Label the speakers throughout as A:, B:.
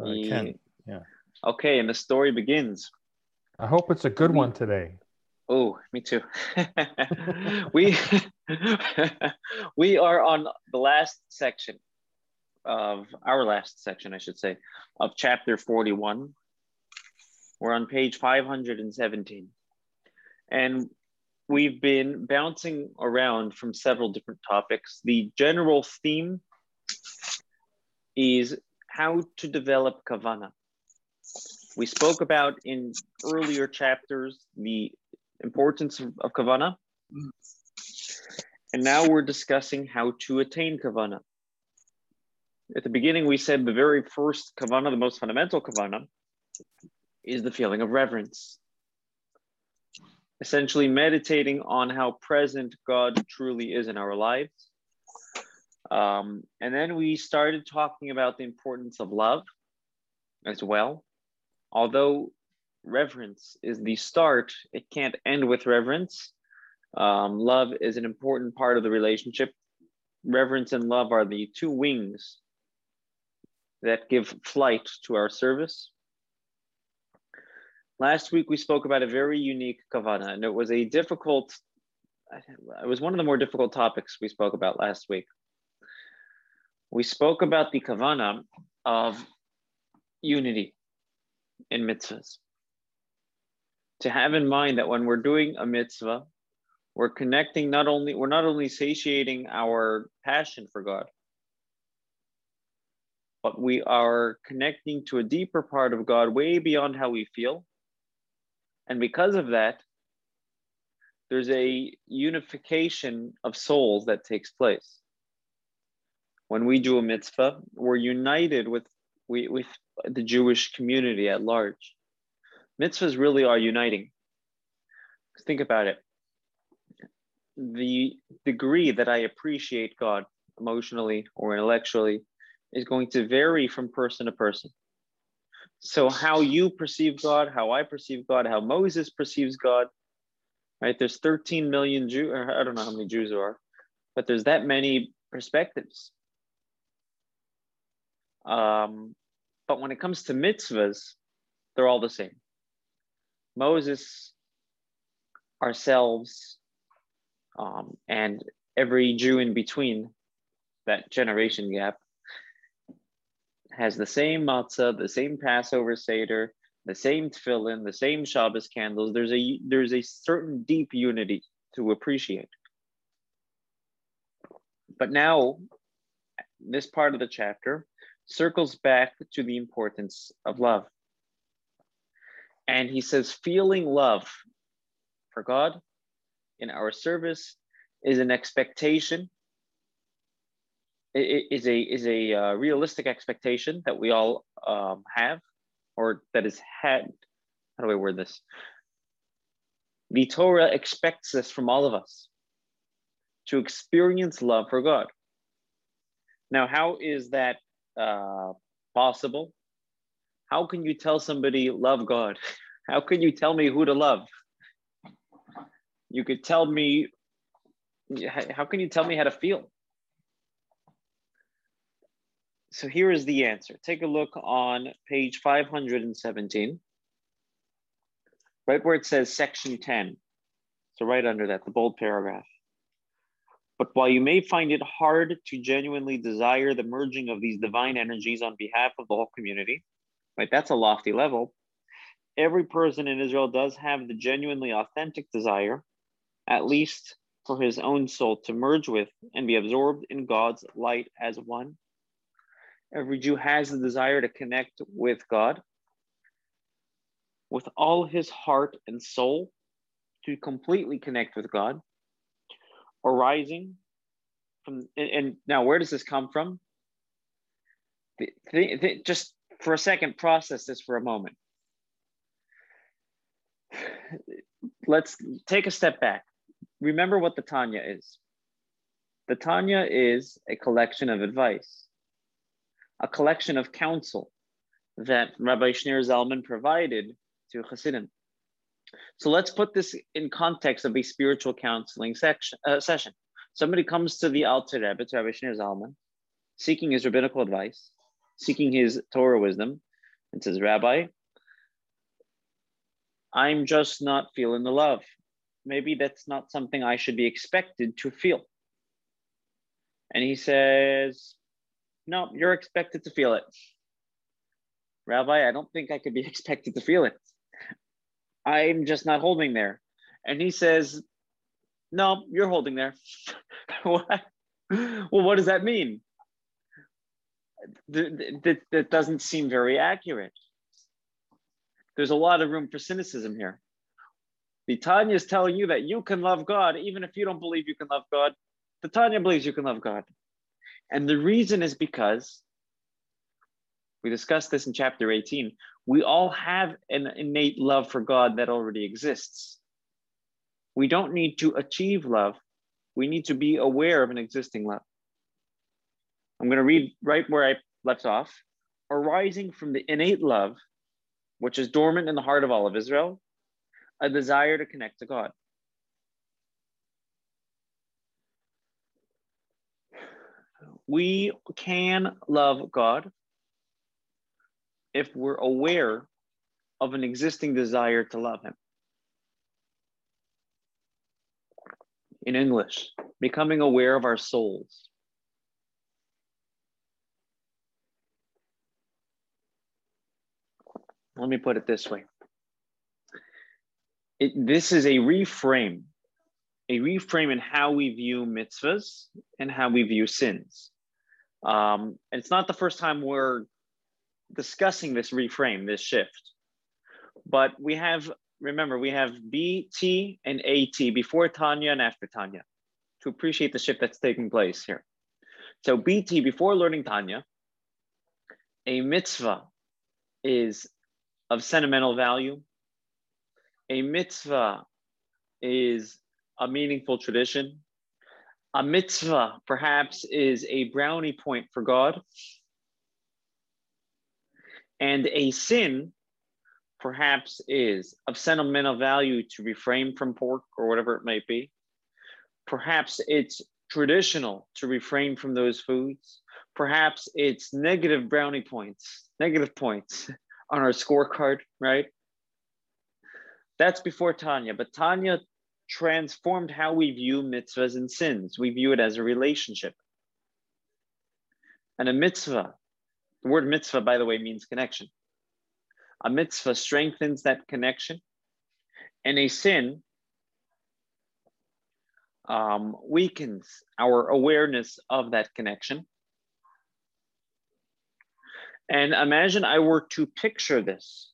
A: Can. Yeah.
B: Okay, and the story begins.
A: I hope it's a good one today.
B: Oh, me too. we we are on the last section of our last section, I should say, of chapter 41. We're on page 517. And we've been bouncing around from several different topics. The general theme is how to develop kavana. We spoke about in earlier chapters the importance of, of kavana. And now we're discussing how to attain kavana. At the beginning, we said the very first kavana, the most fundamental kavana, is the feeling of reverence. Essentially, meditating on how present God truly is in our lives. Um, and then we started talking about the importance of love as well. Although reverence is the start, it can't end with reverence. Um, love is an important part of the relationship. Reverence and love are the two wings that give flight to our service. Last week we spoke about a very unique kavana, and it was a difficult, it was one of the more difficult topics we spoke about last week. We spoke about the kavana of unity in mitzvahs. To have in mind that when we're doing a mitzvah, we're connecting not only, we're not only satiating our passion for God, but we are connecting to a deeper part of God way beyond how we feel. And because of that, there's a unification of souls that takes place. When we do a mitzvah, we're united with, we, with the Jewish community at large. Mitzvahs really are uniting. Think about it. The degree that I appreciate God emotionally or intellectually is going to vary from person to person. So how you perceive God, how I perceive God, how Moses perceives God, right? There's 13 million Jews, I don't know how many Jews there are, but there's that many perspectives. Um, but when it comes to mitzvahs, they're all the same. Moses, ourselves, um, and every Jew in between that generation gap has the same matzah, the same Passover Seder, the same tefillin, the same Shabbos candles. There's a there's a certain deep unity to appreciate. But now, this part of the chapter circles back to the importance of love. And he says, feeling love for God in our service is an expectation is a is a uh, realistic expectation that we all um, have, or that is had. How do I word this? The Torah expects this from all of us to experience love for God. Now, how is that uh, possible? How can you tell somebody love God? How can you tell me who to love? You could tell me. How can you tell me how to feel? so here is the answer. Take a look on page 517, right where it says section 10. So right under that, the bold paragraph. But while you may find it hard to genuinely desire the merging of these divine energies on behalf of the whole community, right? That's a lofty level. Every person in Israel does have the genuinely authentic desire, at least for his own soul, to merge with and be absorbed in God's light as one Every Jew has the desire to connect with God with all his heart and soul, to completely connect with God, arising from, and, and now where does this come from? Just for a second, process this for a moment. Let's take a step back. Remember what the Tanya is. The Tanya is a collection of advice a collection of counsel that Rabbi Shneur Zalman provided to Hasidim. So let's put this in context of a spiritual counseling section, uh, session. Somebody comes to the Alter Rebbe, to Rabbi Shneur Zalman, seeking his rabbinical advice, seeking his Torah wisdom, and says, Rabbi, I'm just not feeling the love. Maybe that's not something I should be expected to feel. And he says, No, you're expected to feel it. Rabbi, I don't think I could be expected to feel it. I'm just not holding there. And he says, No, you're holding there. what? Well, what does that mean? That, that doesn't seem very accurate. There's a lot of room for cynicism here. The Tanya is telling you that you can love God even if you don't believe you can love God. The Tanya believes you can love God. And the reason is because we discussed this in chapter 18. We all have an innate love for God that already exists. We don't need to achieve love. We need to be aware of an existing love. I'm going to read right where I left off. Arising from the innate love, which is dormant in the heart of all of Israel, a desire to connect to God. We can love God if we're aware of an existing desire to love Him. In English, becoming aware of our souls. Let me put it this way. It, this is a reframe, a reframe in how we view mitzvahs and how we view sins. Um, and it's not the first time we're discussing this reframe, this shift. But we have, remember, we have BT and AT before Tanya and after Tanya to appreciate the shift that's taking place here. So BT, before learning Tanya, a mitzvah is of sentimental value. A mitzvah is a meaningful tradition. A mitzvah perhaps is a brownie point for God. And a sin perhaps is of sentimental value to refrain from pork or whatever it might be. Perhaps it's traditional to refrain from those foods. Perhaps it's negative brownie points, negative points on our scorecard, right? That's before Tanya, but Tanya transformed how we view mitzvahs and sins. We view it as a relationship. And a mitzvah, the word mitzvah, by the way, means connection. A mitzvah strengthens that connection, and a sin um, weakens our awareness of that connection. And imagine I were to picture this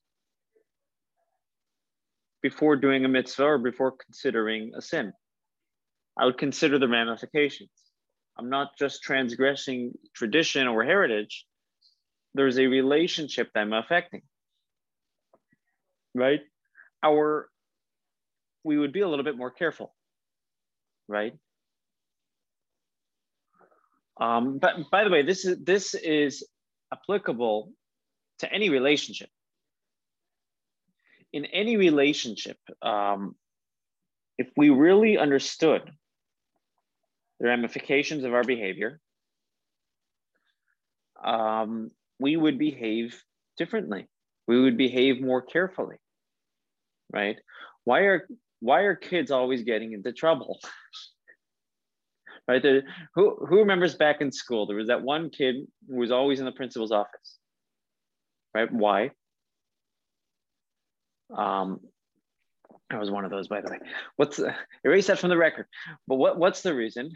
B: before doing a mitzvah or before considering a sin. I would consider the ramifications. I'm not just transgressing tradition or heritage, there's a relationship that I'm affecting. Right? Our we would be a little bit more careful, right? Um, but by the way, this is this is applicable to any relationship. In any relationship, um, if we really understood the ramifications of our behavior, um, we would behave differently. We would behave more carefully, right? Why are why are kids always getting into trouble? right? There, who who remembers back in school? There was that one kid who was always in the principal's office, right? Why? Um, I was one of those, by the way. What's the, erase that from the record? But what what's the reason?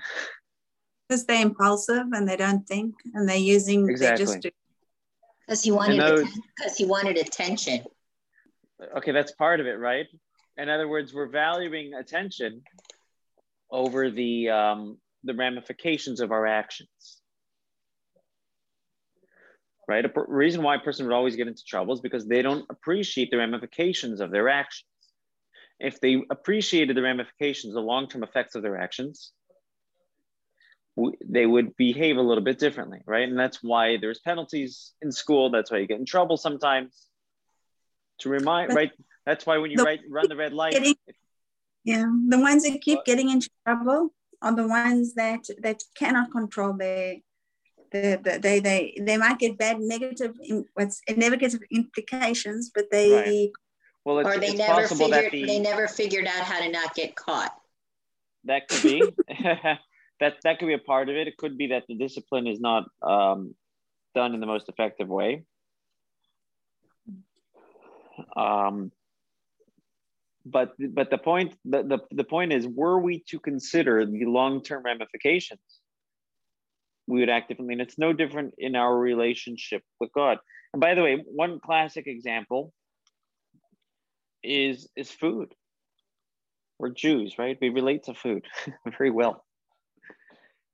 C: Because they're impulsive and they don't think, and they're using
B: exactly.
C: they just do.
D: Because he wanted because he wanted attention.
B: Okay, that's part of it, right? In other words, we're valuing attention over the um, the ramifications of our actions. Right? A reason why a person would always get into trouble is because they don't appreciate the ramifications of their actions. If they appreciated the ramifications, the long term effects of their actions, they would behave a little bit differently, right? And that's why there's penalties in school. That's why you get in trouble sometimes. To remind,
C: But-
B: right? That's why when you write, run the red light,
C: Getting- Yeah, the ones that keep
B: What?
C: getting into trouble are the ones that that cannot control their They, they, they, they might get bad negative, what's negative implications, but they.
B: Right. Well, it's,
D: Or they
B: it's
D: never
B: possible that
D: figured,
B: the
D: they never figured out how to not get caught.
B: that could be that that could be a part of it. It could be that the discipline is not um, done in the most effective way. Um, but but the point the, the, the point is were we to consider the long-term ramifications we would act differently. And it's no different in our relationship with god. And by the way one classic example is is food. We're jews right? We relate to food very well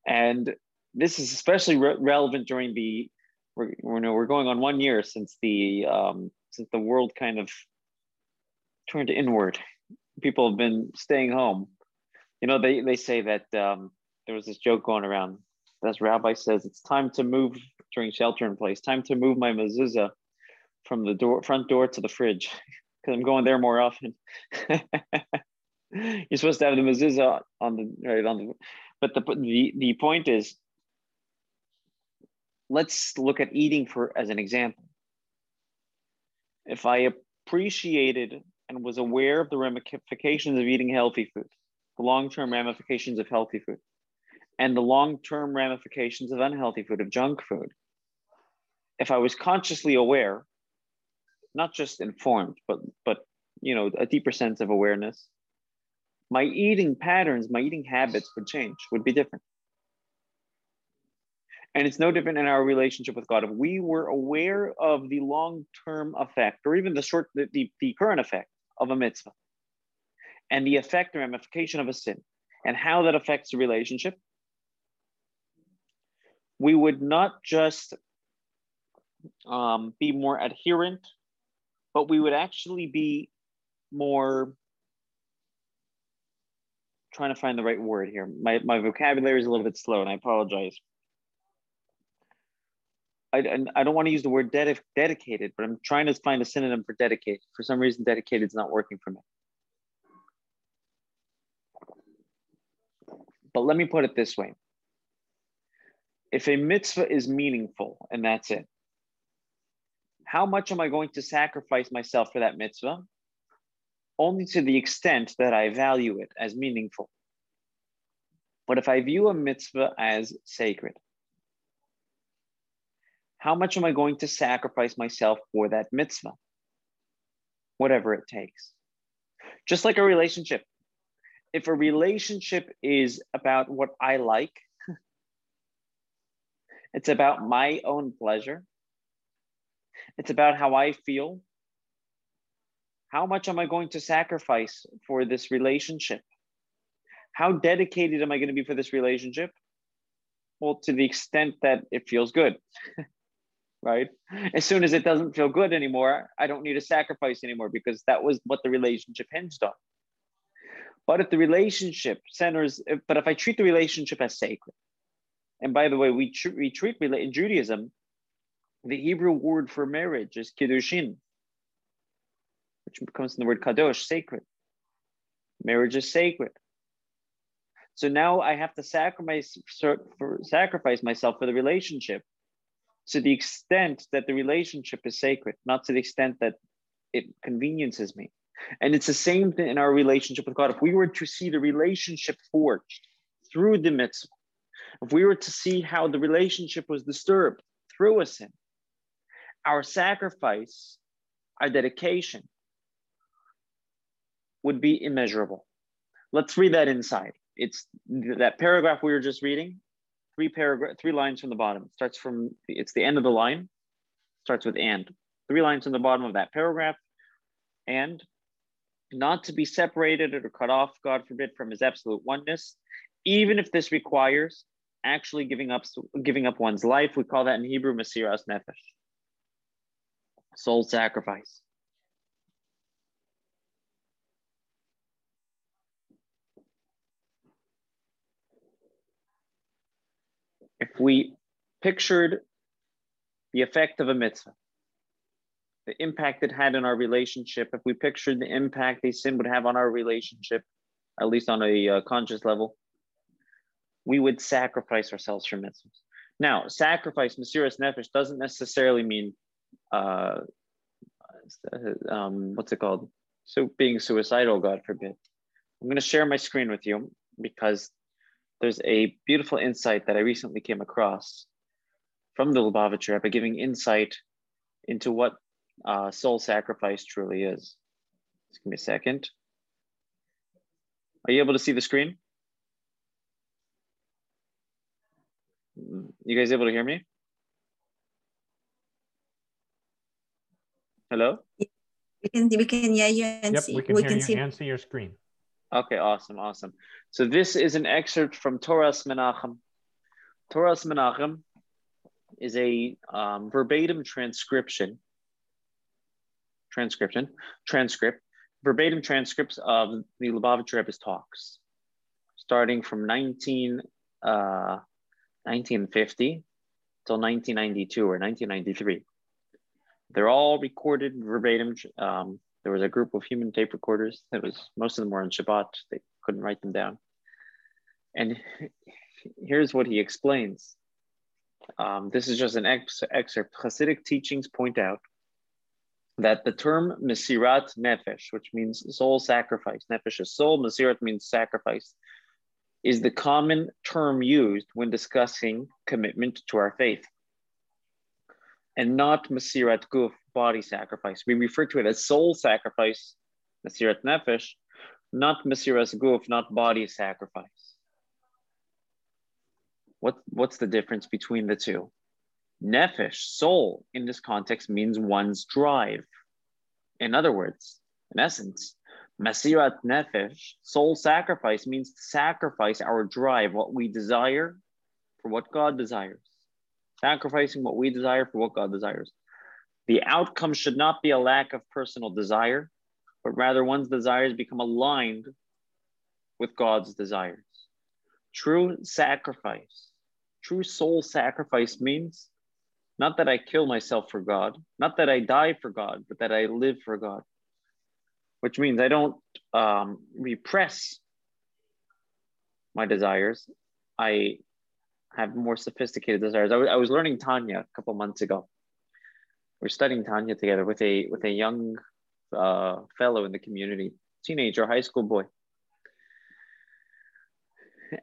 B: and this is especially re- relevant during the we're, we're, going on one year since the um, since the world kind of turned inward. People have been staying home. You know, they, they say that um, there was this joke going around. This rabbi says it's time to move during shelter in place, time to move my mezuzah from the door front door to the fridge because I'm going there more often. You're supposed to have the mezuzah on the right on the, but the the the point is, let's look at eating for as an example. If I appreciated and was aware of the ramifications of eating healthy food, the long-term ramifications of healthy food, and the long-term ramifications of unhealthy food, of junk food. If I was consciously aware, not just informed, but but you know, a deeper sense of awareness, my eating patterns, my eating habits would change, would be different. And it's no different in our relationship with God. If we were aware of the long-term effect, or even the short, the, the, the current effect of a mitzvah, and the effect and ramification of a sin, and how that affects the relationship, we would not just um, be more adherent, but we would actually be more trying to find the right word here. My, my vocabulary is a little bit slow and I apologize. I, I don't want to use the word ded- dedicated, but I'm trying to find a synonym for dedicated. For some reason, dedicated is not working for me. But let me put it this way. If a mitzvah is meaningful and that's it, how much am I going to sacrifice myself for that mitzvah? Only to the extent that I value it as meaningful. But if I view a mitzvah as sacred, how much am I going to sacrifice myself for that mitzvah? Whatever it takes. Just like a relationship. If a relationship is about what I like, it's about my own pleasure, it's about how I feel. How much am I going to sacrifice for this relationship? How dedicated am I going to be for this relationship? Well, to the extent that it feels good. right? As soon as it doesn't feel good anymore, I don't need a sacrifice anymore because that was what the relationship hinged on. But if the relationship centers, but if I treat the relationship as sacred, and by the way, we, tr- we treat in Judaism, the Hebrew word for marriage is kiddushin, which comes from the word kadosh, sacred. Marriage is sacred. So now I have to sacrifice, sacrifice myself for the relationship to the extent that the relationship is sacred, not to the extent that it conveniences me. And it's the same thing in our relationship with God. If we were to see the relationship forged through the mitzvah, if we were to see how the relationship was disturbed through a sin, our sacrifice, our dedication would be immeasurable. Let's read that inside. It's that paragraph we were just reading three paragraph, three lines from the bottom. It starts from, it's the end of the line, starts with and. Three lines from the bottom of that paragraph. And not to be separated or cut off, God forbid, from his absolute oneness, even if this requires actually giving up giving up one's life. We call that in Hebrew Mesiras Nefesh, soul sacrifice. If we pictured the effect of a mitzvah, the impact it had in our relationship, if we pictured the impact a sin would have on our relationship, at least on a uh, conscious level, we would sacrifice ourselves for mitzvahs. Now, sacrifice, Mesiras Nefesh, doesn't necessarily mean, uh, um, what's it called? So being suicidal, God forbid. I'm going to share my screen with you because there's a beautiful insight that I recently came across from the Lubavitcher Rebbe, giving insight into what uh, soul sacrifice truly is. Just give me a second. Are you able to see the screen? You guys able to hear me? Hello?
C: We can we can hear you and
A: Yep,
C: see.
A: we can hear you and see your screen.
B: Okay, awesome, awesome. So this is an excerpt from Toras Menachem. Toras Menachem is a um, verbatim transcription, transcription, transcript, verbatim transcripts of the Lubavitch Rebbe's talks, starting from 19, uh, 1950 till 1992 or 1993. They're all recorded verbatim. Um, there was a group of human tape recorders that was most of them were on Shabbat. They couldn't write them down. And here's what he explains. Um, this is just an ex- excerpt. Hasidic teachings point out that the term Mesirat Nefesh, which means soul sacrifice, Nefesh is soul, Mesirat means sacrifice, is the common term used when discussing commitment to our faith. And not Mesirat Guf, body sacrifice. We refer to it as soul sacrifice, Mesirat Nefesh, not Mesirat Guf, not body sacrifice. What, what's the difference between the two? Nefesh, soul, in this context means one's drive. In other words, in essence, Mesirat Nefesh, soul sacrifice, means to sacrifice our drive, what we desire for what God desires. Sacrificing what we desire for what God desires. The outcome should not be a lack of personal desire, but rather one's desires become aligned with God's desires. True sacrifice, true soul sacrifice means not that I kill myself for God, not that I die for God, but that I live for God, which means I don't um, repress my desires. I have more sophisticated desires. I, I was learning Tanya a couple months ago. We're studying Tanya together with a with a young uh, fellow in the community, teenager, high school boy,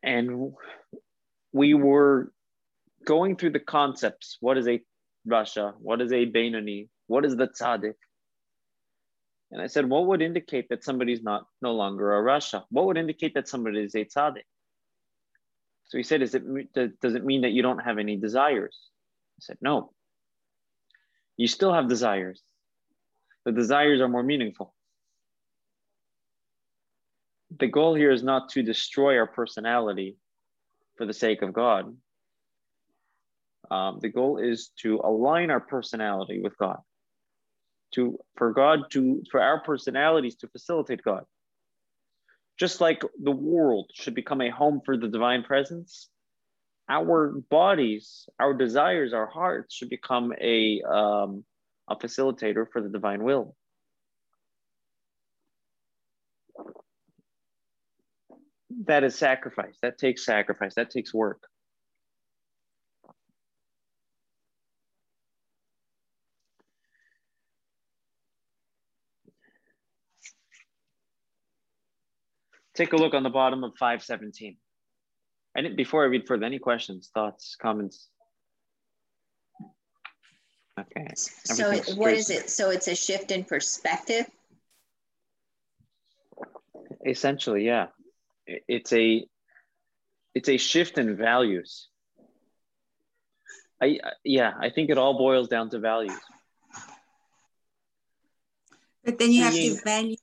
B: and we were going through the concepts. What is a Rasha? What is a Beinoni? What is the tzaddik? And I said, what would indicate that somebody's not no longer a Rasha? What would indicate that somebody is a tzaddik? So he said, is it, does it mean that you don't have any desires? I said, no. You still have desires. The desires are more meaningful. The goal here is not to destroy our personality for the sake of God. Um, the goal is to align our personality with God, to for God to for our personalities to facilitate God. Just like the world should become a home for the divine presence, our bodies, our desires, our hearts should become a um, a facilitator for the divine will. That is sacrifice. That takes sacrifice. That takes work. Take a look on the bottom of 517. And before I read further, any questions, thoughts, comments? Okay.
D: So it- what is it? So it's a shift in perspective?
B: Essentially, yeah. It's a it's a shift in values. I I- yeah, I think it all boils down to values.
C: But then you have
B: Seeing-
C: to value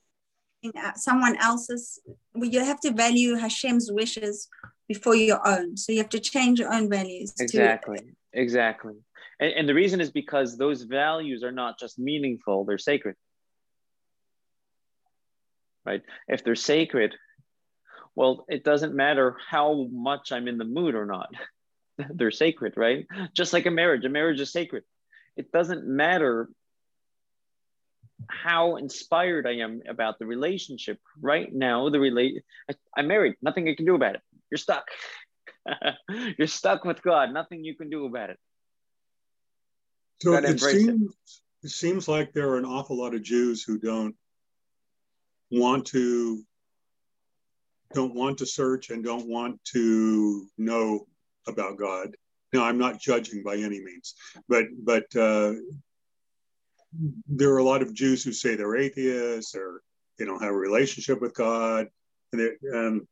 C: Uh, someone else's. You have to value Hashem's wishes before your own. So you have to change your own values. to-
B: Exactly. Exactly. And, and the reason is because those values are not just meaningful, they're sacred. Right? If they're sacred, well, it doesn't matter how much I'm in the mood or not. they're sacred, right? Just like a marriage, a marriage is sacred. It doesn't matter how inspired I am about the relationship right now. The relate, I, I'm married, nothing I can do about it. You're stuck. You're stuck with God. Nothing you can do about it.
E: So it
B: embrace it.
E: seems it seems like there are an awful lot of Jews who don't want to don't want to search and don't want to know about God. Now, I'm not judging by any means, but but uh, there are a lot of Jews who say they're atheists or they don't have a relationship with God. And they, um,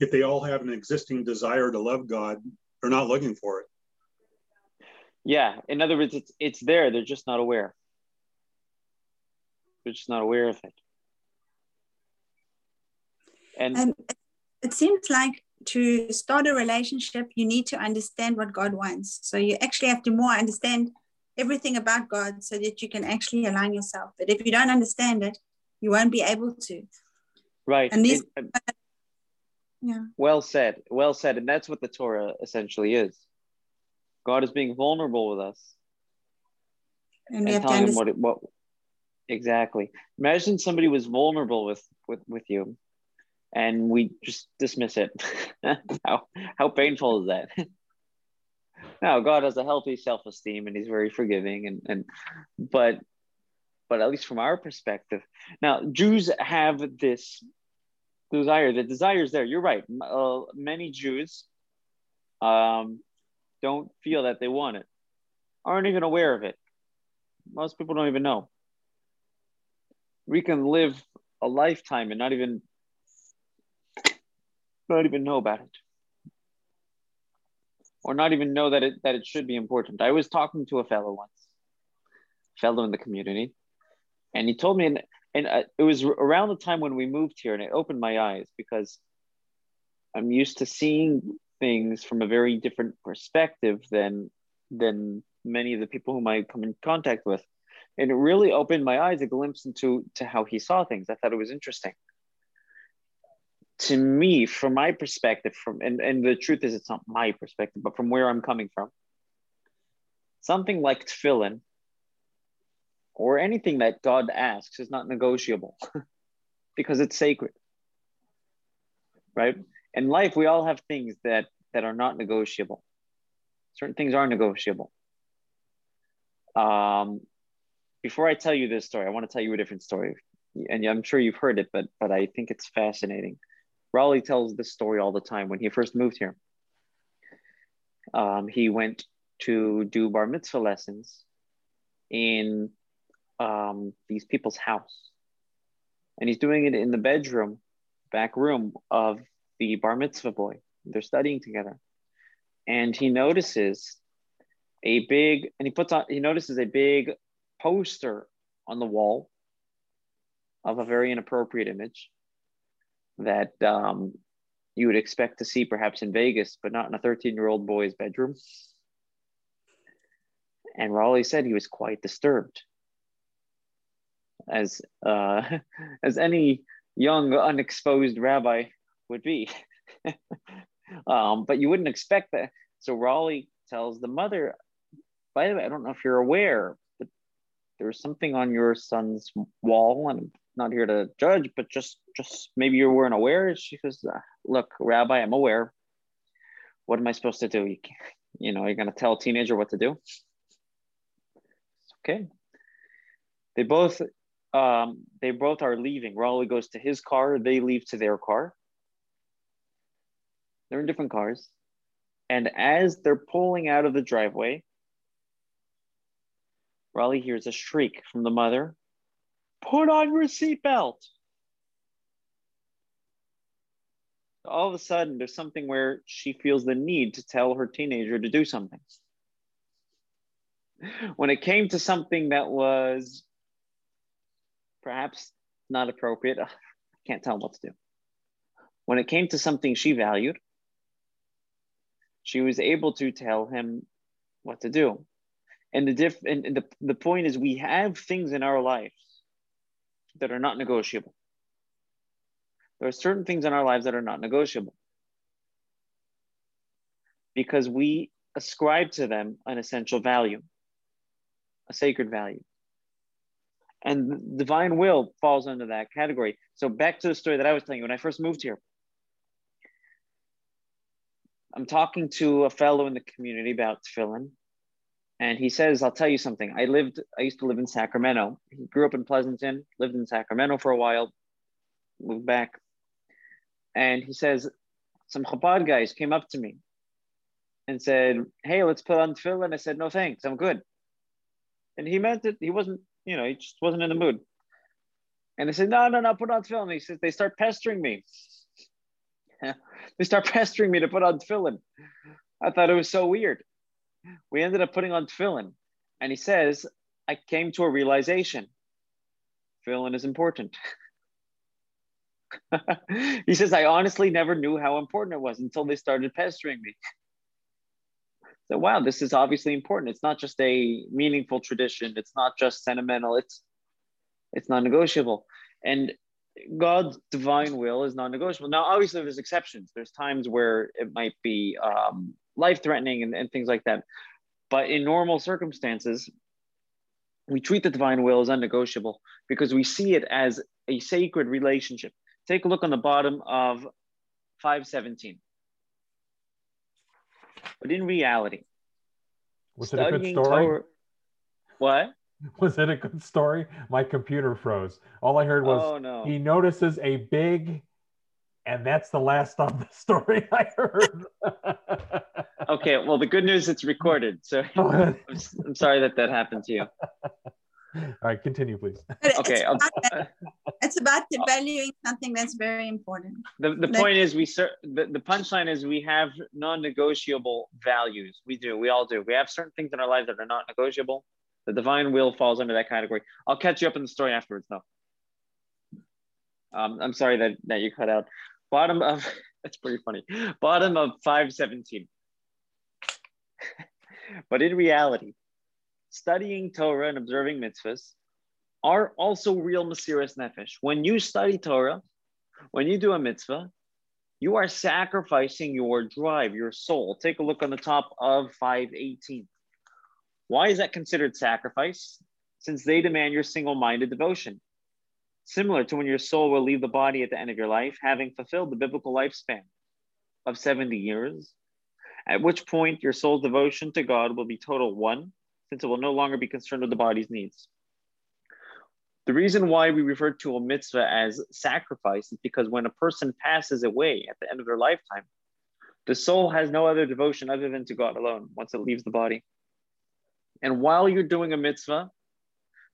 E: if they all have an existing desire to love God, they're not looking for it.
B: Yeah. In other words, it's it's there. They're just not aware. They're just not aware of it. And
C: Um, it seems like to start a relationship, you need to understand what God wants. So you actually have to more understand everything about God so that you can actually align yourself. But if you don't understand it, you won't be able to.
B: right.
C: And these-
B: and-
C: Yeah.
B: well said. Well said. And that's what the Torah essentially is. God is being vulnerable with us
C: And
B: and telling him what it, what exactly. Imagine somebody was vulnerable with with with you, and we just dismiss it. how how painful is that? now God has a healthy self esteem and He's very forgiving, and and but but at least from our perspective, now Jews have this desire. The desire is there. You're right. Uh, many Jews um, don't feel that they want it, aren't even aware of it most people don't even know. We can live a lifetime and not even not even know about it. Or not even know that it that it should be important. I was talking to a fellow once, fellow in the community, and he told me and and uh, it was around the time when we moved here and it opened my eyes because I'm used to seeing things from a very different perspective than than many of the people whom I come in contact with. And it really opened my eyes, a glimpse into to how he saw things. I thought it was interesting. To me, from my perspective, from and, and the truth is it's not my perspective, but from where I'm coming from, something like tefillin or anything that God asks is not negotiable because it's sacred. Right? In life, we all have things that that are not negotiable. Certain things are negotiable. Um, before I tell you this story, I want to tell you a different story, and I'm sure you've heard it, but but I think it's fascinating. Raleigh tells this story all the time. When he first moved here, um, he went to do bar mitzvah lessons in um, these people's house, and he's doing it in the bedroom, back room of the bar mitzvah boy. They're studying together, and he notices a big and he puts on he notices a big poster on the wall of a very inappropriate image that um, you would expect to see perhaps in Vegas, but not in a 13 year old boy's bedroom. And Raleigh said he was quite disturbed, as uh, as any young unexposed rabbi would be. um, but you wouldn't expect that. So Raleigh tells the mother, by the way, I don't know if you're aware, but there's something on your son's wall, and not here to judge, but just just maybe you weren't aware. She says, "Uh, "Look, Rabbi, I'm aware. What am I supposed to do? You, you know, you're gonna tell a teenager what to do? Okay. They both um, they both are leaving. Raleigh goes to his car. They leave to their car. They're in different cars. And as they're pulling out of the driveway, Raleigh hears a shriek from the mother Put on your seatbelt. All of a sudden, there's something where she feels the need to tell her teenager to do something. When it came to something that was perhaps not appropriate, I can't tell him what to do. When it came to something she valued, she was able to tell him what to do. And the diff and, the, the point is we have things in our lives that are not negotiable. There are certain things in our lives that are not negotiable because we ascribe to them an essential value, a sacred value. And divine will falls under that category. So back to the story that I was telling you when I first moved here. I'm talking to a fellow in the community about tefillin, and he says, "I'll tell you something. I lived. I used to live in Sacramento. He grew up in Pleasanton, lived in Sacramento for a while, moved back, and he says, some Chabad guys came up to me and said, "Hey, let's put on tefillin." I said, "No, thanks. I'm good." And he meant it. He wasn't, you know, he just wasn't in the mood. And they said, "No, no, no, put on tefillin." He says, "They start pestering me." they start pestering me to put on tefillin. I thought it was so weird. We ended up putting on tefillin, and he says, "I came to a realization. Tefillin is important." he says, I honestly never knew how important it was until they started pestering me. So, wow, this is obviously important. It's not just a meaningful tradition. It's not just sentimental. It's it's non-negotiable. And God's divine will is non-negotiable. Now, obviously, there's exceptions. There's times where it might be um, life-threatening and, and things like that. But in normal circumstances, we treat the divine will as unnegotiable because we see it as a sacred relationship. Take a look on the bottom of 517. But in reality,
A: was it a good story? Torah,
B: what?
A: Was it a good story? My computer froze. All I heard was
B: oh, no.
A: he notices a big, and that's the last of the story I heard.
B: okay, well, the good news it's recorded. So I'm, I'm sorry that that happened to you.
A: All right, continue, please.
B: okay.
C: It's about, it's about valuing something that's very important.
B: The, the like, point is, we the, the punchline is we have non-negotiable values. We do. We all do. We have certain things in our lives that are not negotiable. The divine will falls under that category. I'll catch you up in the story afterwards, though. Um, I'm sorry that that you cut out. Bottom of that's pretty funny. Bottom of 517. but in reality, studying Torah and observing mitzvahs are also real Mesiras Nefesh. When you study Torah, when you do a mitzvah, you are sacrificing your drive, your soul. Take a look on the top of 518. Why is that considered sacrifice? Since they demand your single minded devotion. Similar to when your soul will leave the body at the end of your life, having fulfilled the biblical lifespan of 70 years, at which point your soul's devotion to God will be total one since it will no longer be concerned with the body's needs. The reason why we refer to a mitzvah as sacrifice is because when a person passes away at the end of their lifetime, the soul has no other devotion other than to God alone once it leaves the body. And while you're doing a mitzvah,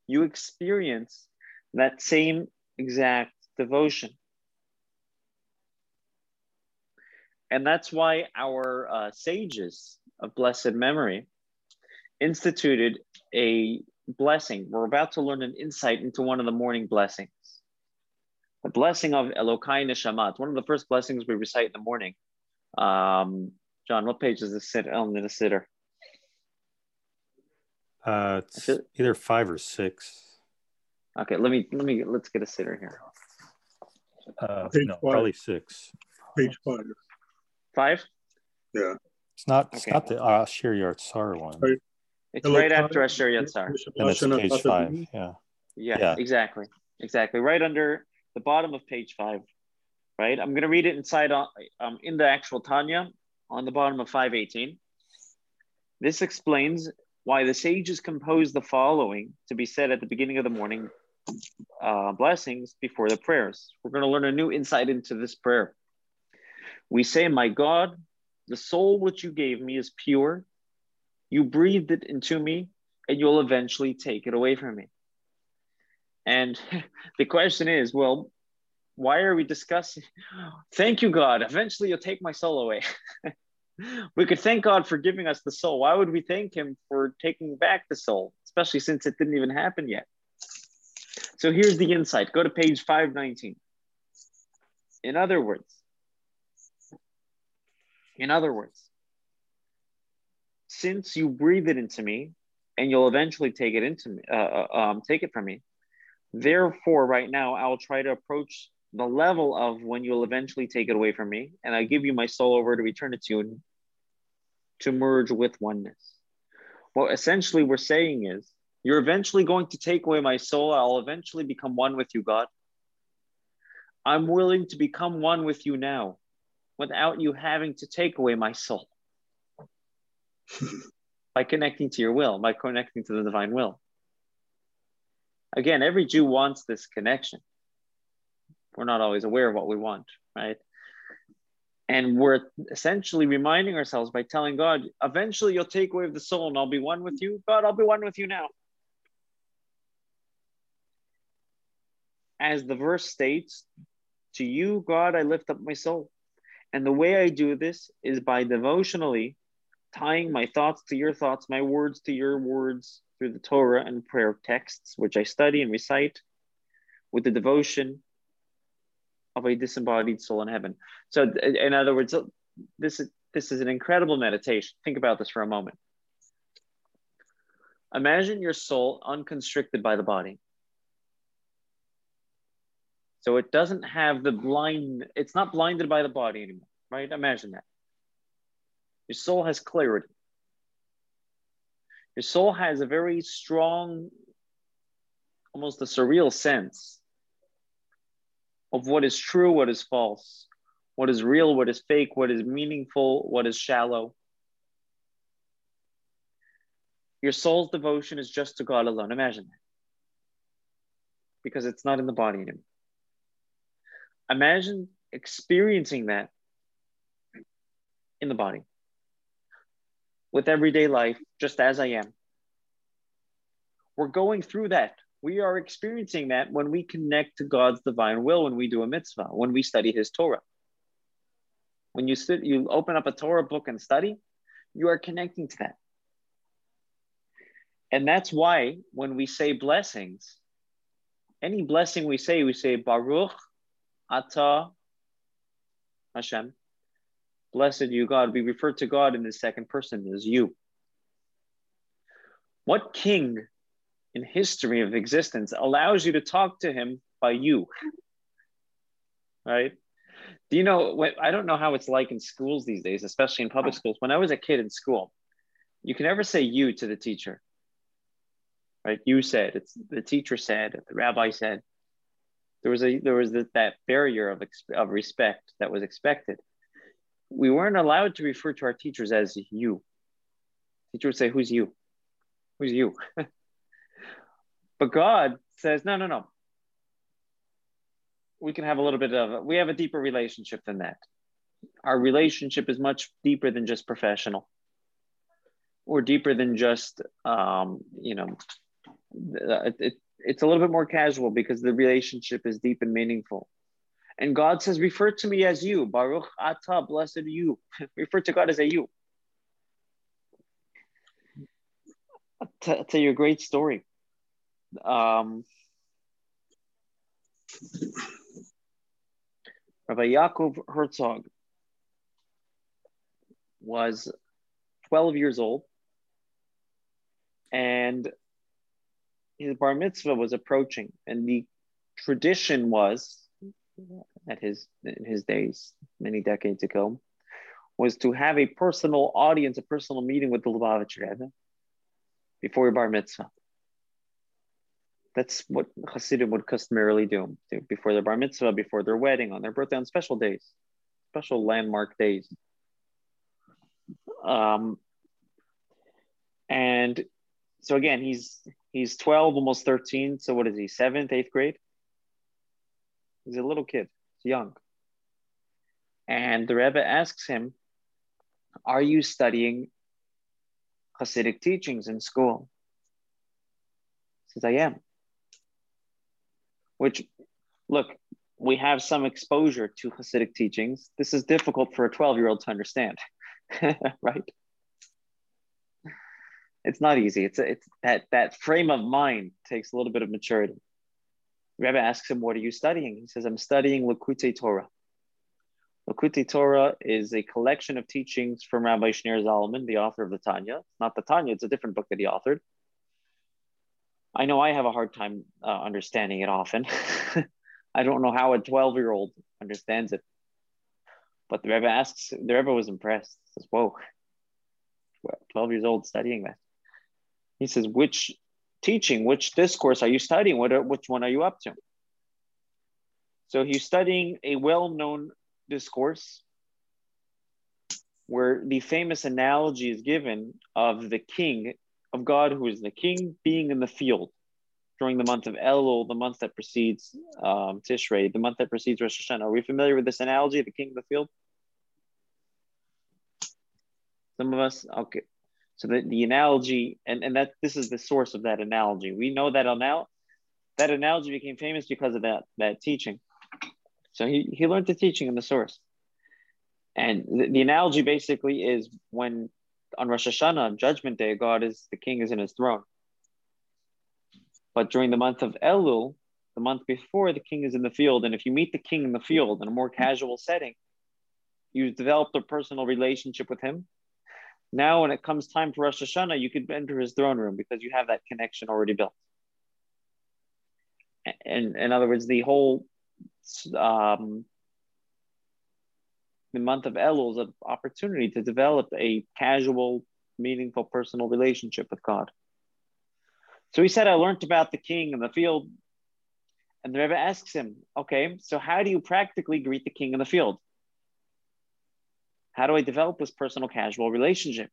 B: you experience that same exact devotion. And that's why our uh, sages of blessed memory instituted a blessing. We're about to learn an insight into one of the morning blessings. The blessing of Elokai Neshamat, one of the first blessings we recite in the morning. Um, John, what page is this sit on the siddur?
F: Uh, it's either five or six.
B: Okay, let me let me let's get a siddur here.
F: Uh, no, probably six.
E: Page five.
B: Five.
E: Yeah.
F: It's not. It's okay. not the uh, Asher Yatzar one. Right.
B: It's Hello, right after Asher Yatzar.
F: And it's page five. Yeah.
B: yeah. Yeah, exactly. Exactly. Right under the bottom of page five. Right. I'm going to read it inside uh, um, in the actual Tanya on the bottom of 518. This explains why the sages composed the following to be said at the beginning of the morning uh, blessings before the prayers. We're going to learn a new insight into this prayer. We say, My God, the soul which you gave me is pure you breathed it into me, and you'll eventually take it away from me. And the question is, well, why are we discussing? Thank you, God. Eventually, you'll take my soul away. we could thank God for giving us the soul. Why would we thank Him for taking back the soul, especially since it didn't even happen yet? So here's the insight. Go to page 519. In other words, in other words, since you breathe it into me and you'll eventually take it into me, uh, uh, um, take it from me. Therefore, right now, I'll try to approach the level of when you'll eventually take it away from me, and I give you my soul over to return it to you to merge with oneness. What essentially we're saying is, you're eventually going to take away my soul. I'll eventually become one with you, God. I'm willing to become one with you now. without you having to take away my soul by connecting to your will, by connecting to the divine will. Again, every Jew wants this connection. We're not always aware of what we want, right? And we're essentially reminding ourselves by telling God, eventually you'll take away the soul and I'll be one with you. God, I'll be one with you now. As the verse states, to you, God, I lift up my soul. And the way I do this is by devotionally tying my thoughts to your thoughts, my words to your words through the Torah and prayer texts, which I study and recite with the devotion of a disembodied soul in heaven. So, in other words, this is this is an incredible meditation. Think about this for a moment. Imagine your soul unconstricted by the body. So it doesn't have the blind, it's not blinded by the body anymore, right? Imagine that. Your soul has clarity. Your soul has a very strong, almost a surreal sense of what is true, what is false, what is real, what is fake, what is meaningful, what is shallow. Your soul's devotion is just to God alone. Imagine that. Because it's not in the body anymore. Imagine experiencing that in the body with everyday life, just as I am. We're going through that we are experiencing that when we connect to God's divine will, when we do a mitzvah, when we study His Torah. When you sit, you open up a Torah book and study, you are connecting to that. And that's why when we say blessings, any blessing we say, we say Baruch Ata Hashem. Blessed you, God. We refer to God in the second person as you. What king in history of existence allows you to talk to him by you right do you know what i don't know how it's like in schools these days especially in public schools when i was a kid in school you can never say you to the teacher right you said it's the teacher said the rabbi said there was a there was the, that barrier of, of respect that was expected. We weren't allowed to refer to our teachers as you. Teacher would say who's you? Who's you? But God says, no, no, no. We can have a little bit of, we have a deeper relationship than that. Our relationship is much deeper than just professional. Or deeper than just, um, you know, it, it's a little bit more casual because the relationship is deep and meaningful. And God says, refer to me as you. Baruch Ata, blessed you. refer to God as a you. I'll, tell you a great story um, Rabbi Yaakov Herzog was 12 years old and his bar mitzvah was approaching and the tradition was at his in his days many decades ago was to have a personal audience a personal meeting with the Lubavitch Rebbe before your bar mitzvah that's what Hasidim would customarily do before their bar mitzvah, before their wedding, on their birthday, on special days, special landmark days. Um, and so again, he's he's 12, almost 13. So what is he, seventh, eighth grade? He's a little kid, he's young. And the Rebbe asks him, Are you studying Hasidic teachings in school? He says, I am which look, we have some exposure to Hasidic teachings. This is difficult for a 12 year old to understand, right? It's not easy. It's, it's that, that frame of mind takes a little bit of maturity. Rebbe asks him, What are you studying? He says, I'm studying Likutei Torah. Likutei Torah is a collection of teachings from Rabbi Shneur Zalman, the author of the Tanya. Not the Tanya, it's a different book that he authored. I know I have a hard time uh, understanding it often. I don't know how a 12 year old understands it. But the Rebbe asks, the Rebbe was impressed. He says, Whoa, 12 years old studying that. He says, Which teaching, which discourse are you studying? What are, which one are you up to? So he's studying a well known discourse where the famous analogy is given of the king of God, who is the king, being in the field during the month of Elul, the month that precedes um, Tishrei, the month that precedes Rosh Hashanah. Are we familiar with this analogy, the king of the field? Some of us, okay. So the, the analogy, and, and that this is the source of that analogy. We know that now that analogy became famous because of that that teaching. So he, he learned the teaching in the source. And the, the analogy basically is when on Rosh Hashanah, on Judgment Day, God is the king is in his throne. But during the month of Elul, the month before, the king is in the field. And if you meet the king in the field in a more casual setting, you've developed a personal relationship with him. Now, when it comes time for Rosh Hashanah, you could enter his throne room because you have that connection already built. And in other words, the whole um, the month of Elul is an opportunity to develop a casual, meaningful, personal relationship with God. So he said, I learned about the king in the field. And the Rebbe asks him, okay, so how do you practically greet the king in the field? How do I develop this personal casual relationship?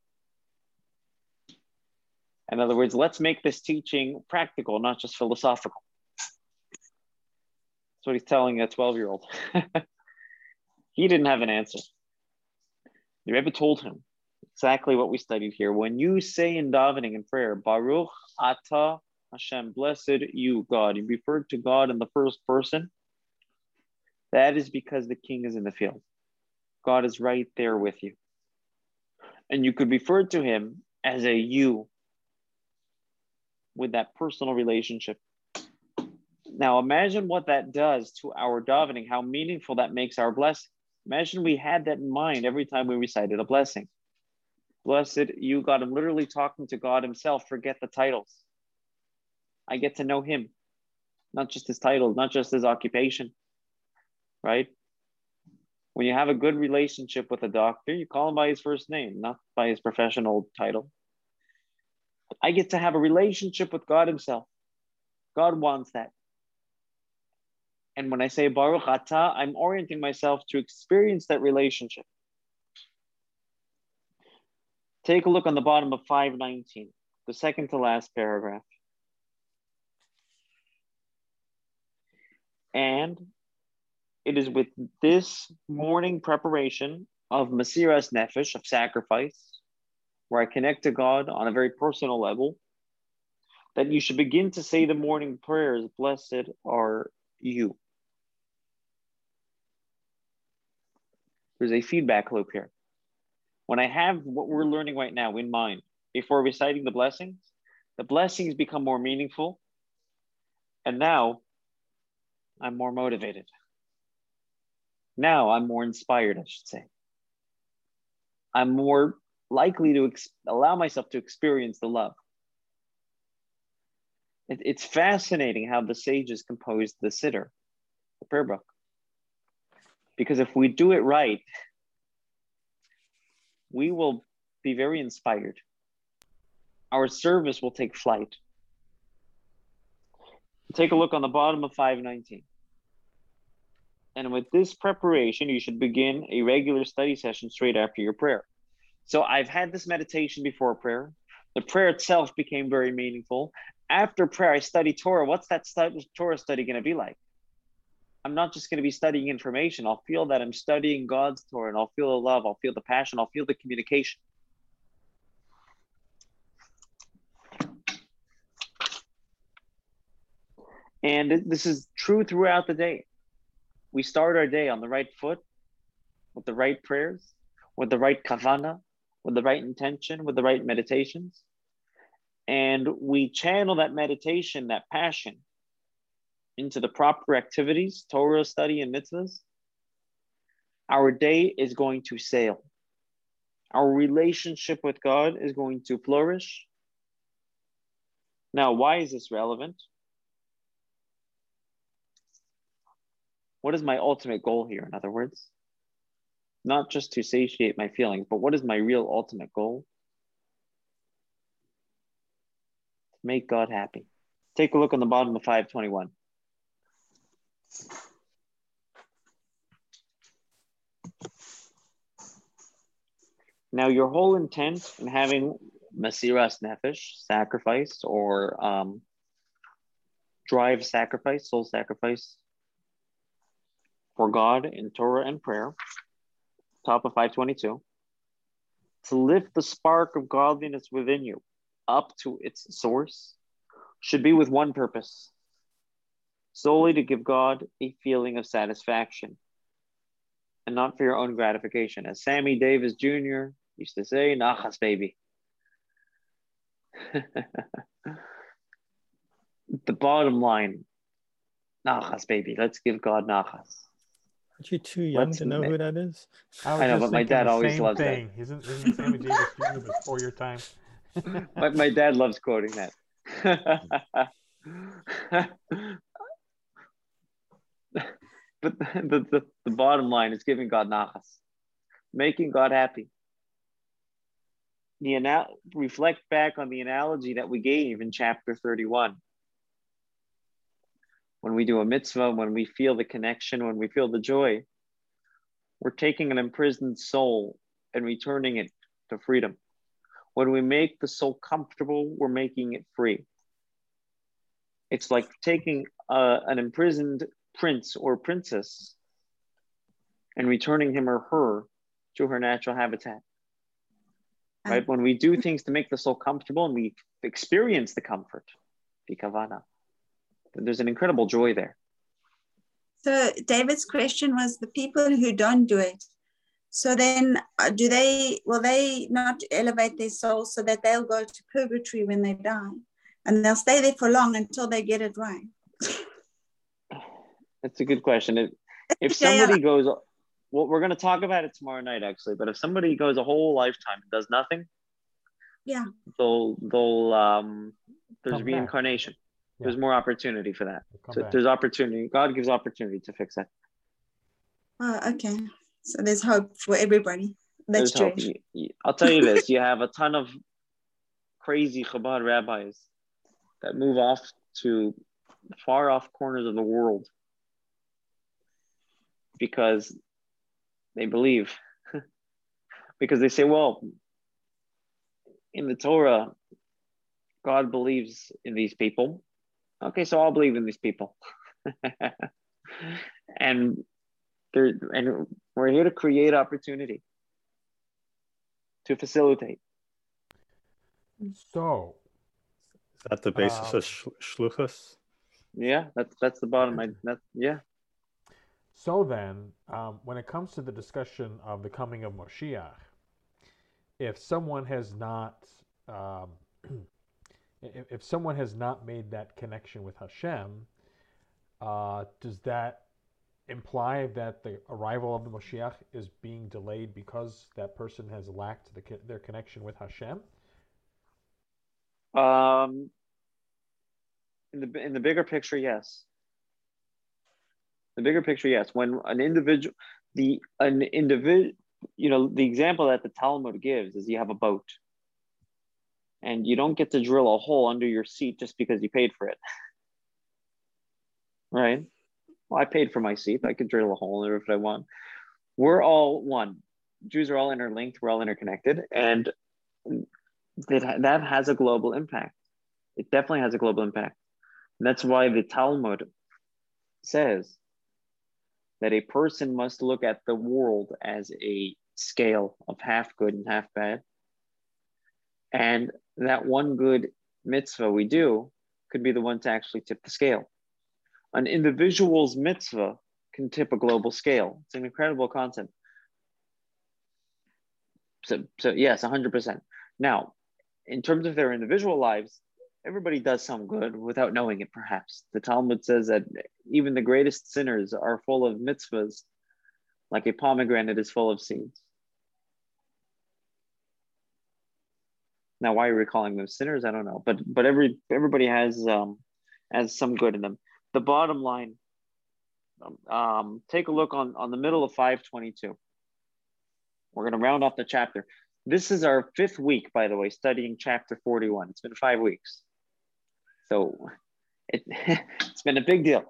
B: In other words, let's make this teaching practical, not just philosophical. That's what he's telling a 12 year old. he didn't have an answer. The Rebbe told him exactly what we studied here. When you say in davening and prayer, Baruch Ata Hashem, blessed you, God, you refer to God in the first person, that is because the king is in the field. God is right there with you. And you could refer to him as a you with that personal relationship. Now imagine what that does to our davening, how meaningful that makes our blessing. Imagine we had that in mind every time we recited a blessing. Blessed you, God. I'm literally talking to God Himself. Forget the titles. I get to know Him, not just His title, not just His occupation, right? When you have a good relationship with a doctor, you call him by his first name, not by his professional title. I get to have a relationship with God Himself. God wants that. And when I say Baruch Ata, I'm orienting myself to experience that relationship. Take a look on the bottom of 519, the second to last paragraph. And it is with this morning preparation of Mesiras Nefesh, of sacrifice, where I connect to God on a very personal level, that you should begin to say the morning prayers, Blessed are you. There's a feedback loop here. When I have what we're learning right now in mind, before reciting the blessings, the blessings become more meaningful. And now I'm more motivated. Now I'm more inspired, I should say. I'm more likely to ex- allow myself to experience the love. It, it's fascinating how the sages composed the Siddur, the prayer book. Because if we do it right, we will be very inspired. Our service will take flight. Take a look on the bottom of 519. And with this preparation, you should begin a regular study session straight after your prayer. So I've had this meditation before prayer. The prayer itself became very meaningful. After prayer, I study Torah. What's that study, Torah study going to be like? I'm not just going to be studying information. I'll feel that I'm studying God's Torah and I'll feel the love, I'll feel the passion, I'll feel the communication. And this is true throughout the day. We start our day on the right foot with the right prayers, with the right kavana, with the right intention, with the right meditations. And we channel that meditation, that passion, into the proper activities, Torah study and mitzvahs, our day is going to sail. Our relationship with God is going to flourish. Now, why is this relevant? What is my ultimate goal here, in other words? Not just to satiate my feelings, but what is my real ultimate goal? To make God happy. Take a look on the bottom of 521. Now, your whole intent in having Mesiras Nefesh, sacrifice, or um, drive sacrifice, soul sacrifice for God in Torah and prayer, top of 522, to lift the spark of godliness within you up to its source should be with one purpose solely to give God a feeling of satisfaction and not for your own gratification. As Sammy Davis Jr. used to say, Nachas, baby. the bottom line, Nachas, baby. Let's give God Nachas.
F: Aren't you too young Let's to know who that is?
B: I, I know, but my dad always loves
A: thing. that. Isn't, isn't Sammy Davis Jr. before your time?
B: my, my dad loves quoting that. but the, the, the bottom line is giving God nachas, making God happy. The anal- reflect back on the analogy that we gave in chapter 31. When we do a mitzvah, when we feel the connection, when we feel the joy, we're taking an imprisoned soul and returning it to freedom. When we make the soul comfortable, we're making it free. It's like taking uh, an imprisoned prince or princess and returning him or her to her natural habitat. Right? When we do things to make the soul comfortable and we experience the comfort, the kavana, there's an incredible joy there.
C: So David's question was the people who don't do it. So then, uh, do they will they not elevate their soul so that they'll go to purgatory when they die, and they'll stay there for long until they get it right?
B: That's a good question. If, if somebody goes, well, we're going to talk about it tomorrow night, actually. But if somebody goes a whole lifetime and does nothing,
C: yeah,
B: they'll they'll um, there's Come reincarnation. Yeah. There's more opportunity for that. So there's opportunity. God gives opportunity to fix it.
C: Oh, ah, okay. So there's hope for everybody. That's true.
B: I'll tell you this: you have a ton of crazy Chabad rabbis that move off to far off corners of the world because they believe. because they say, well, in the Torah, God believes in these people. Okay, so I'll believe in these people. and there and we're here to create opportunity to facilitate.
A: So
F: is that the basis uh, of shlichus?
B: Yeah, that's that's the bottom. I that yeah.
A: So then, um, when it comes to the discussion of the coming of Moshiach, if someone has not, um, if, someone has not made that connection with Hashem, uh, does that imply that the arrival of the Moshiach is being delayed because that person has lacked the, their connection with Hashem?
B: Um, in the in the bigger picture, yes the bigger picture, yes. When an individual, the an individual, you know, the example that the Talmud gives is you have a boat, and you don't get to drill a hole under your seat just because you paid for it, right? Well, I paid for my seat. I could drill a hole in if I want. We're all one. Jews are all interlinked. We're all interconnected, and that that has a global impact. It definitely has a global impact. And that's why the Talmud says that a person must look at the world as a scale of half good and half bad. And that one good mitzvah we do could be the one to actually tip the scale. An individual's mitzvah can tip a global scale. It's an incredible concept. So, so yes, 100%. Now, in terms of their individual lives, everybody does some good without knowing it, perhaps. The Talmud says that even the greatest sinners are full of mitzvahs, like a pomegranate is full of seeds. Now, why are we calling them sinners? I don't know, but but every everybody has um, has some good in them. The bottom line. Um, take a look on on the middle of 522. We're going to round off the chapter. This is our fifth week, by the way, studying chapter 41. It's been five weeks. So it, it's been a big deal.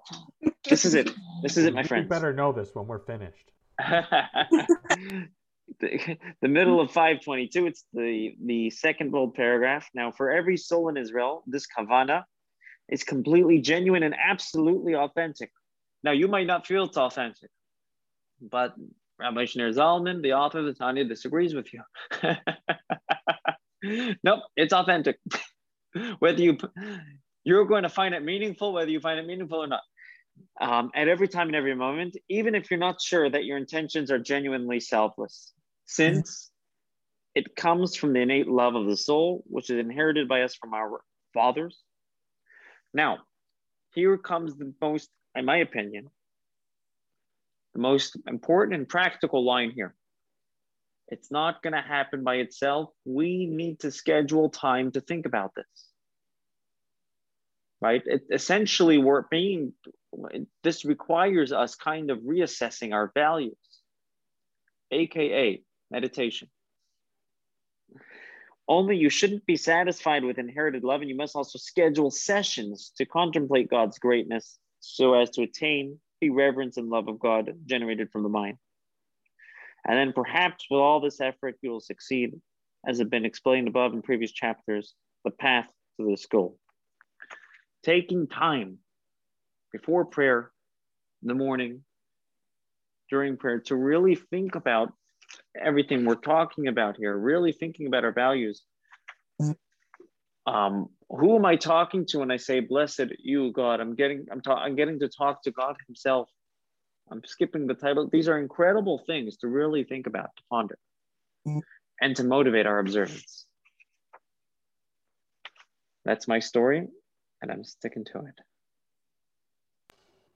B: This is it. This is it, my friends.
A: You better know this when we're finished.
B: the, the middle of 522, it's the, the second bold paragraph. Now, for every soul in Israel, this kavana is completely genuine and absolutely authentic. Now, you might not feel it's authentic, but Rabbi Shneur Zalman, the author of the Tanya, disagrees with you. nope, it's authentic. whether you you're going to find it meaningful, whether you find it meaningful or not. Um, at every time and every moment, even if you're not sure that your intentions are genuinely selfless, since it comes from the innate love of the soul, which is inherited by us from our fathers. Now, here comes the most, in my opinion, the most important and practical line here. It's not going to happen by itself. We need to schedule time to think about this. Right? It, essentially, we're being, this requires us kind of reassessing our values, AKA meditation. Only you shouldn't be satisfied with inherited love, and you must also schedule sessions to contemplate God's greatness so as to attain the reverence and love of God generated from the mind. And then perhaps with all this effort, you will succeed, as has been explained above in previous chapters, the path to this goal. Taking time before prayer in the morning, during prayer, to really think about everything we're talking about here, really thinking about our values. Um, who am I talking to when I say, "Blessed you, God"? I'm getting, I'm, ta- I'm getting to talk to God Himself I'm skipping the title. These are incredible things to really think about, to ponder, and to motivate our observance. That's my story, and I'm sticking to it.